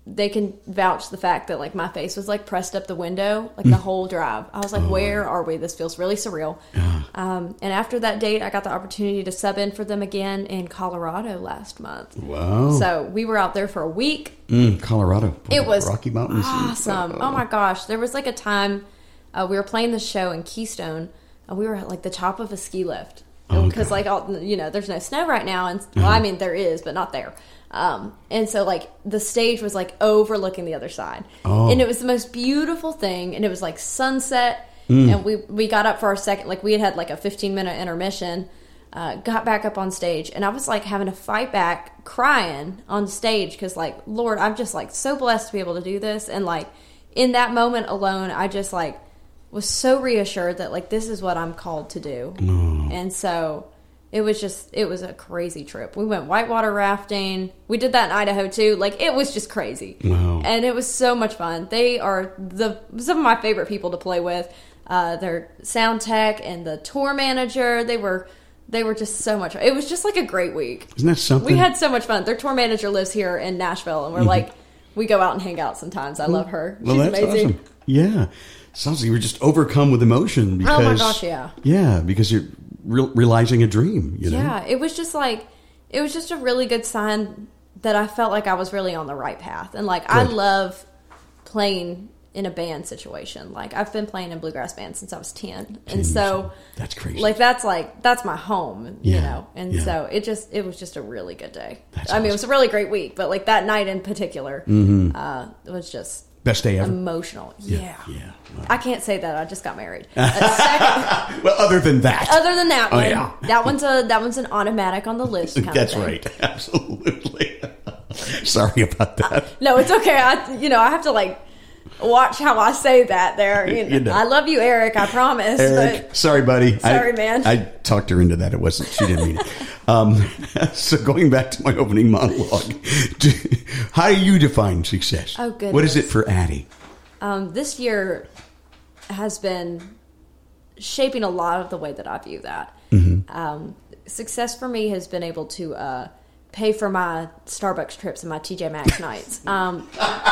S6: they can vouch the fact that like my face was like pressed up the window like the whole drive. I was like, where are we? This feels really surreal. Um, and after that date, I got the opportunity to sub in for them again in Colorado last month.
S4: Wow.
S6: So we were out there for a week.
S4: Mm, Colorado.
S6: It was
S4: Rocky Mountains.
S6: awesome. Oh my gosh, there was like a time uh, we were playing the show in Keystone, and we were at like the top of a ski lift
S4: Oh,
S6: because.
S4: Uh-huh.
S6: like all, you know, there's no snow right now, and well, I mean there is, but not there. Um, and so like the stage was like overlooking the other side,
S4: Oh.
S6: and it was the most beautiful thing, and it was like sunset,
S4: Mm.
S6: and we we got up for our second, like we had had like a 15 minute intermission. Uh, got back up on stage and I was like having to fight back crying on stage because like Lord I'm just like so blessed to be able to do this and like in that moment alone I just like was so reassured that like this is what I'm called to do and so it was just it was a crazy trip we went whitewater rafting we did that in Idaho too like it was just crazy
S4: Wow.
S6: and it was so much fun they are the some of my favorite people to play with uh, their sound tech and the tour manager they were they were just so much it was just like a great week
S4: Isn't that something?
S6: we had so much fun their tour manager lives here in nashville and we're like we go out and hang out sometimes i love her
S4: Mm-hmm. Well,
S6: she's amazing
S4: awesome. Yeah. Sounds like you were just overcome with emotion because.
S6: Oh my gosh, yeah.
S4: Yeah, because you're re- realizing a dream, you know?
S6: Yeah, it was just like it was just a really good sign that I felt like I was really on the right path. And like I love playing in a band situation. Like I've been playing in bluegrass bands since I was 10. And so
S4: That's crazy.
S6: like that's like that's my home, you know. And
S4: yeah.
S6: so it just it was just a really good day.
S4: That's
S6: I mean, it was a really great week, but like that night in particular, uh, it was just
S4: Best day ever.
S6: emotional. Yeah.
S4: yeah.
S6: I can't say that. I just got married. Second,
S4: Well, other than that.
S6: other than that
S4: Oh,
S6: one,
S4: yeah.
S6: that one's a that one's an automatic on the list. Kind
S4: That's
S6: of thing.
S4: right. Absolutely. Sorry about that.
S6: Uh, no, it's okay. I you know I have to like watch how I say that. There, you know,
S4: You know.
S6: I love you, Eric. I promise.
S4: Eric, sorry, buddy.
S6: Sorry,
S4: I,
S6: man.
S4: I talked her into that. It wasn't. She didn't mean it. Um, so going back to my opening monologue, do- how do you define success?
S6: Oh, goodness.
S4: What is it for Addie?
S6: um, this year has been shaping a lot of the way that I view that.
S4: Mm-hmm.
S6: Um, success for me has been able to uh, pay for my Starbucks trips and my TJ Maxx nights. Um,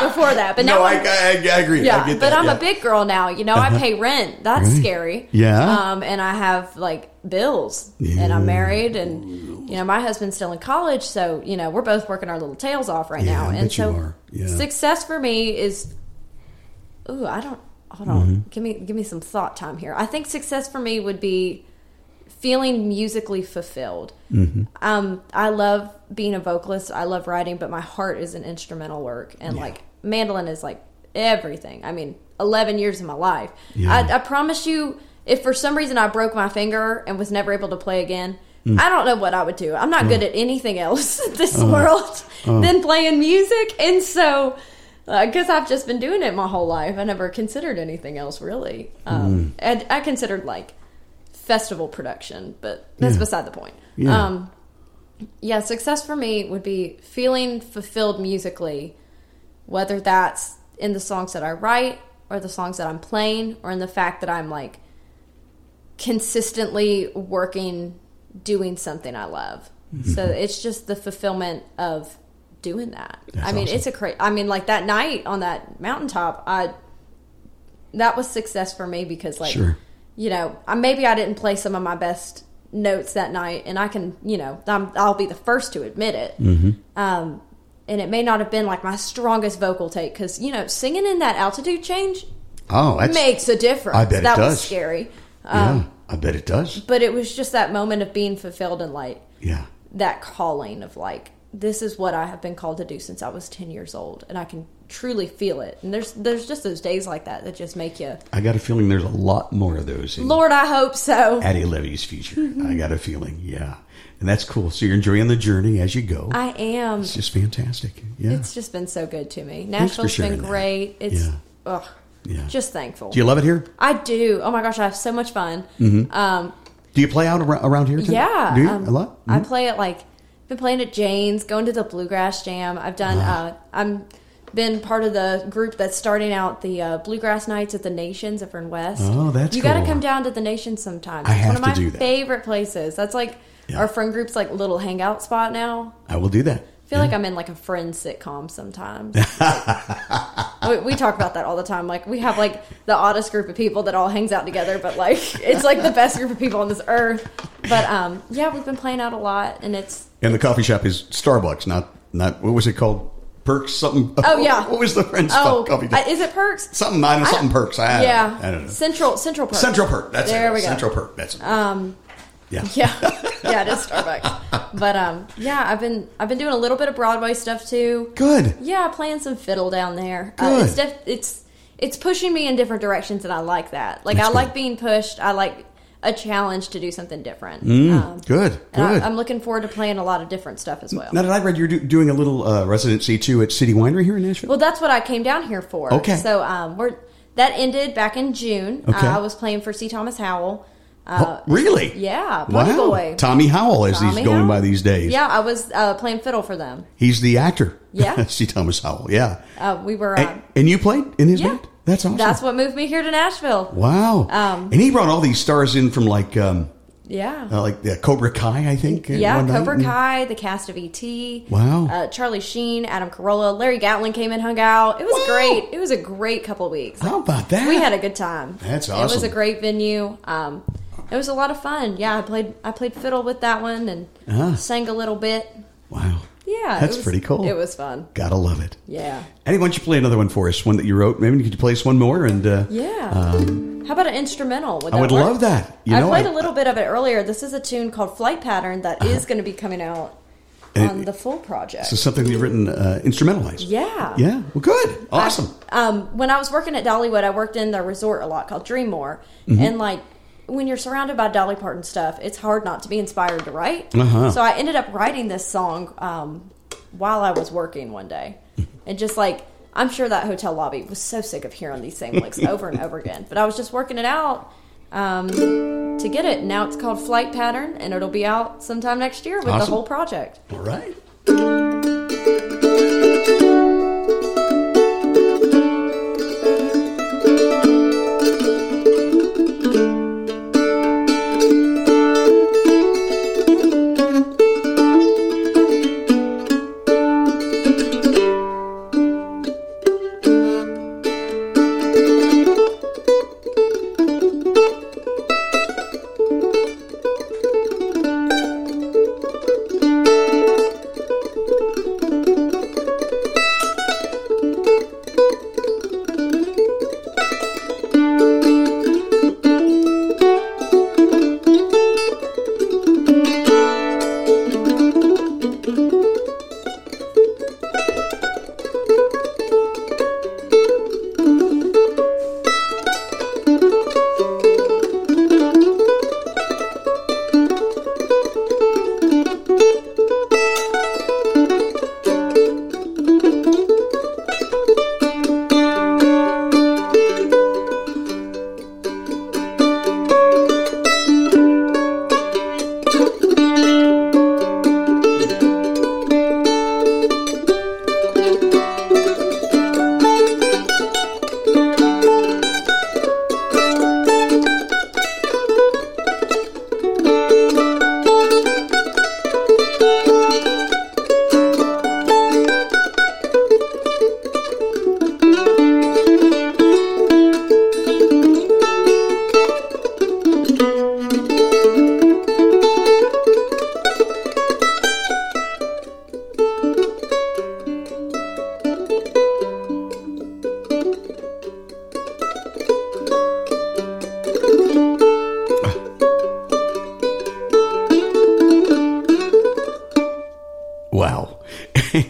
S6: before that, but now
S4: no, I, I, I agree.
S6: Yeah,
S4: I
S6: but
S4: that,
S6: I'm
S4: yeah. Uh-huh.
S6: a big girl now. You know, I pay rent. That's
S4: Right.
S6: scary.
S4: Yeah.
S6: Um, and I have like bills, and I'm married, and you know, my husband's still in college, so you know, we're both working our little tails off right
S4: Yeah,
S6: now. And so.
S4: Yeah.
S6: success for me is, ooh, I don't. Hold on, give me give me some thought time here. I think success for me would be feeling musically fulfilled. Mm-hmm. Um, I love being a vocalist. I love writing, but my heart is in instrumental work, and like mandolin is like everything. I mean, eleven years of my life.
S4: Yeah.
S6: I, I promise you, if for some reason I broke my finger and was never able to play again. Mm. I don't know what I would do. I'm not good mm. at anything else in uh, this uh, world uh. than playing music. And so, because I've just been doing it my whole life, I never considered anything else really. Um, mm. and I considered like festival production, but that's
S4: Yeah.
S6: beside the point.
S4: Yeah.
S6: Um, yeah, success for me would be feeling fulfilled musically, whether that's in the songs that I write or the songs that I'm playing or in the fact that I'm like consistently working doing something I love. So it's just the fulfillment of doing that.
S4: Mm-hmm. That's
S6: I mean,
S4: awesome.
S6: it's a cra I mean, like that night on that mountaintop, I that was success for me because like
S4: Sure.
S6: You know I, maybe I didn't play some of my best notes that night, and I can you know I'm, I'll be the first to admit it. Mm-hmm. Um, and it may not have been like my strongest vocal take because you know singing in that altitude change
S4: Oh,
S6: makes a difference.
S4: I bet it
S6: that was
S4: does.
S6: scary.
S4: yeah.
S6: Um,
S4: I bet it does.
S6: but it was just that moment of being fulfilled and like
S4: Yeah.
S6: that calling of like this is what I have been called to do since I was 10 years old and I can truly feel it. And there's there's just those days like that that just make you
S4: I got a feeling there's a lot more of those in
S6: Lord, I hope so.
S4: Addie Levy's future.
S6: Mm-hmm.
S4: I got a feeling. Yeah. And that's cool. So you're enjoying the journey as you go.
S6: I am.
S4: it's just fantastic. Yeah.
S6: It's just been so good to me. Nashville's been
S4: that.
S6: great. It's
S4: Yeah.
S6: ugh,
S4: Yeah.
S6: just thankful.
S4: Do you love it here?
S6: I do. Oh my gosh, I have so much fun. Um,
S4: Do you play out around, here? Too?
S6: Yeah,
S4: Do you?
S6: um,
S4: a lot?
S6: I
S4: Mhm.
S6: play at like been playing at Jane's, going to the bluegrass jam. I've done.
S4: Ah.
S6: Uh, I'm been part of the group that's starting out the uh, bluegrass nights at the Nations over in West.
S4: Oh, that's
S6: you got to come down to the Nations sometime.
S4: I
S6: it's
S4: have
S6: one of
S4: to
S6: my
S4: do that.
S6: favorite places. That's like
S4: Yeah.
S6: our friend group's like little hangout spot now.
S4: I will do that.
S6: I feel like I'm in like a friend sitcom sometimes. we, we talk about that all the time. Like we have like the oddest group of people that all hangs out together, but like it's like the best group of people on this earth. But um, yeah, we've been playing out a lot, and it's
S4: And the coffee shop is Starbucks, not not what was it called? Perks something.
S6: Oh, yeah.
S4: What was the friend's
S6: oh,
S4: coffee
S6: uh, is it Perks?
S4: something don't something perks. I,
S6: yeah,
S4: I don't know.
S6: Central Central Perks.
S4: Central Perk. That's
S6: there
S4: it.
S6: we go.
S4: Central Perk. That's it. Um. Yeah.
S6: Yeah, yeah, it is Starbucks. But um, yeah, I've been I've been doing a little bit of Broadway stuff too.
S4: Good.
S6: Yeah, playing some fiddle down there. Uh,
S4: Good.
S6: it's def- it's it's pushing me in different directions, and I like that. Like
S4: That's
S6: I
S4: good.
S6: like being pushed. I like a challenge to do something different.
S4: Mm,
S6: Um,
S4: good. Good.
S6: I, I'm looking forward to playing a lot of different stuff as well.
S4: now that I read, you're do, doing a little uh, residency too at City Winery here in Nashville.
S6: Well, that's what I came down here for.
S4: Okay.
S6: So um, we're that ended back in June.
S4: Okay.
S6: Uh, I was playing for C. Thomas Howell. Uh,
S4: Oh, really?
S6: yeah,
S4: Wow.
S6: Boy.
S4: Tommy Howell, as
S6: Tommy
S4: he's going
S6: Howell.
S4: by these days.
S6: Yeah, I was uh, playing fiddle for them.
S4: He's the actor.
S6: Yeah.
S4: C. Thomas Howell. Yeah.
S6: Uh, we were. Uh,
S4: And, and you played in his
S6: yeah,
S4: band? That's awesome.
S6: That's what moved me here to Nashville.
S4: Wow.
S6: Um,
S4: and he brought all these stars in from like um,
S6: Yeah.
S4: uh, like uh, Cobra Kai, I think. uh,
S6: yeah,
S4: one night.
S6: Cobra Kai, the cast of ET.
S4: Wow.
S6: Uh, Charlie Sheen, Adam Carolla, Larry Gatlin came and hung out. It was
S4: Wow.
S6: great. It was a great couple of weeks.
S4: How about that?
S6: We had a good time.
S4: That's awesome.
S6: It was a great venue. Um, it was a lot of fun. Yeah, I played I played fiddle with that one and
S4: Uh-huh.
S6: sang a little bit.
S4: Wow.
S6: Yeah,
S4: That's
S6: was-
S4: pretty cool.
S6: It was fun.
S4: Gotta love it.
S6: Yeah.
S4: Eddie, why don't you play another one for us? One that you wrote. Maybe could you play us one more? And uh,
S6: Yeah. How about an instrumental? Would
S4: I would
S6: work?
S4: love that. You
S6: I
S4: know,
S6: played
S4: I-
S6: a little bit of it earlier. This is a tune called Flight Pattern that is going to be coming out on the full project.
S4: So something you've written uh, instrumentalized.
S6: yeah.
S4: Yeah. Well, good. Awesome.
S6: Um, when I was working at Dollywood, I worked in the resort a lot called DreamMore,
S4: Mm-hmm.
S6: and like when you're surrounded by Dolly Parton stuff, it's hard not to be inspired to write.
S4: Uh-huh.
S6: So I ended up writing this song um, while I was working one day, and just like I'm sure that hotel lobby was so sick of hearing these same licks over and over again, but I was just working it out. Um, to get it. Now it's called Flight Pattern, and it'll be out sometime next year with
S4: Awesome.
S6: the whole project.
S4: All right.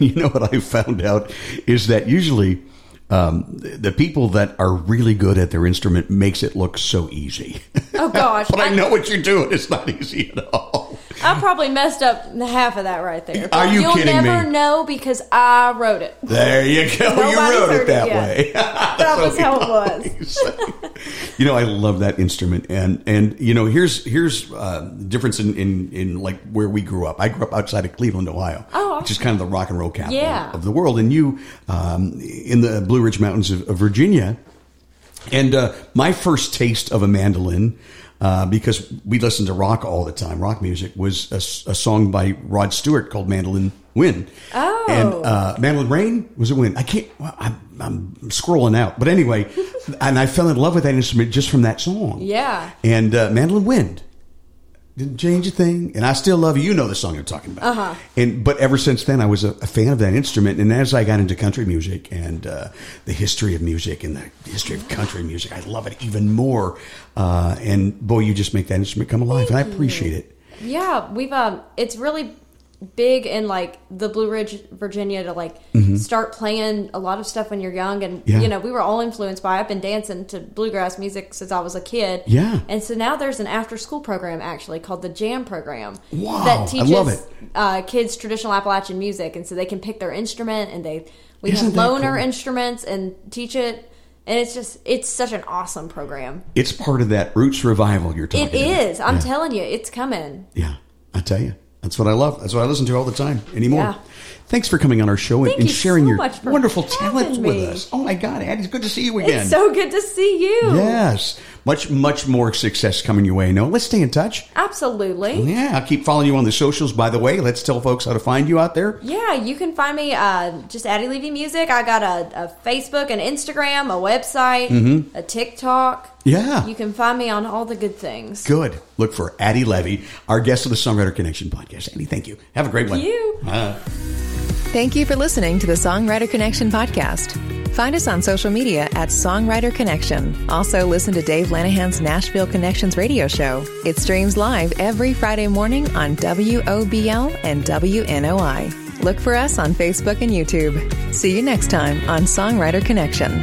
S4: you know what I found out is that usually um, the people that are really good at their instrument makes it look so easy.
S6: Oh gosh,
S4: but I, know what you're doing. It's not easy at all.
S6: I probably messed up half of that right there.
S4: Are you
S6: You'll
S4: kidding
S6: never
S4: me?
S6: know because I wrote it.
S4: There you go. you
S6: Nobody
S4: wrote it
S6: it
S4: that
S6: yet.
S4: way.
S6: That was how it was.
S4: You know, I love that instrument, and and you know, here's here's uh, the difference in, in in like where we grew up. I grew up outside of Cleveland, Ohio,
S6: Oh,
S4: which is kind of the rock and roll capital
S6: Yeah.
S4: of the world, and you um, in the Blue Ridge Mountains of, of Virginia. And uh, my first taste of a mandolin, uh, because we listened to rock all the time, rock music, was a song by Rod Stewart called "Mandolin Wind."
S6: Oh.
S4: and uh, "Mandolin Rain" was a win. I can't. Well, I'm, I'm scrolling out, but anyway, and I fell in love with that instrument just from that song.
S6: Yeah.
S4: and uh, "Mandolin Wind." Didn't change a thing, and I still love you. You know the song I'm talking about.
S6: Uh-huh.
S4: And but ever since then, I was a, a fan of that instrument. And as I got into country music and uh, the history of music and the history of country music, I love it even more. Uh, and boy, you just make that instrument come alive, and I appreciate it.
S6: Yeah, we've um it's really big in like the Blue Ridge, Virginia to like start playing a lot of stuff when you're young and
S4: Mm-hmm. Yeah.
S6: you know, we were all influenced by I've been dancing to bluegrass music since I was a kid.
S4: Yeah.
S6: And so now there's an after school program actually called the Jam program.
S4: Wow,
S6: That teaches
S4: love it.
S6: Uh, kids traditional Appalachian music and so they can pick their instrument and they we
S4: Isn't
S6: have loaner
S4: cool?
S6: instruments and teach it and it's just it's such an awesome program.
S4: It's part of that roots revival you're talking
S6: It
S4: about.
S6: is. I'm
S4: yeah.
S6: telling you, it's coming.
S4: Yeah, I tell you, that's what I love. That's what I listen to all the time anymore.
S6: Yeah.
S4: Thanks for coming on our show and,
S6: Thank
S4: and
S6: you
S4: sharing
S6: so
S4: your wonderful talent with us. Oh my God, Addie, it's good to see you again.
S6: It's so good to see you.
S4: Yes, much much more success coming your way. No, let's stay in touch.
S6: Absolutely.
S4: Yeah, I'll keep following you on the socials. By the way, let's tell folks how to find you out there.
S6: Yeah, you can find me uh, just Addie Levy Music. I got a, a Facebook, an Instagram, a website, a TikTok.
S4: Yeah.
S6: You can find me on all the good things.
S4: Good. Look for Addie Levy, our guest of the Songwriter Connection podcast. Addie, thank you. Have a great one.
S6: you.
S4: Uh,
S3: Thank you for listening to the Songwriter Connection podcast. Find us on social media at Songwriter Connection. Also, listen to Dave Lanahan's Nashville Connections radio show. It streams live every Friday morning on WOBL and WNOI. Look for us on Facebook and YouTube. See you next time on Songwriter Connection.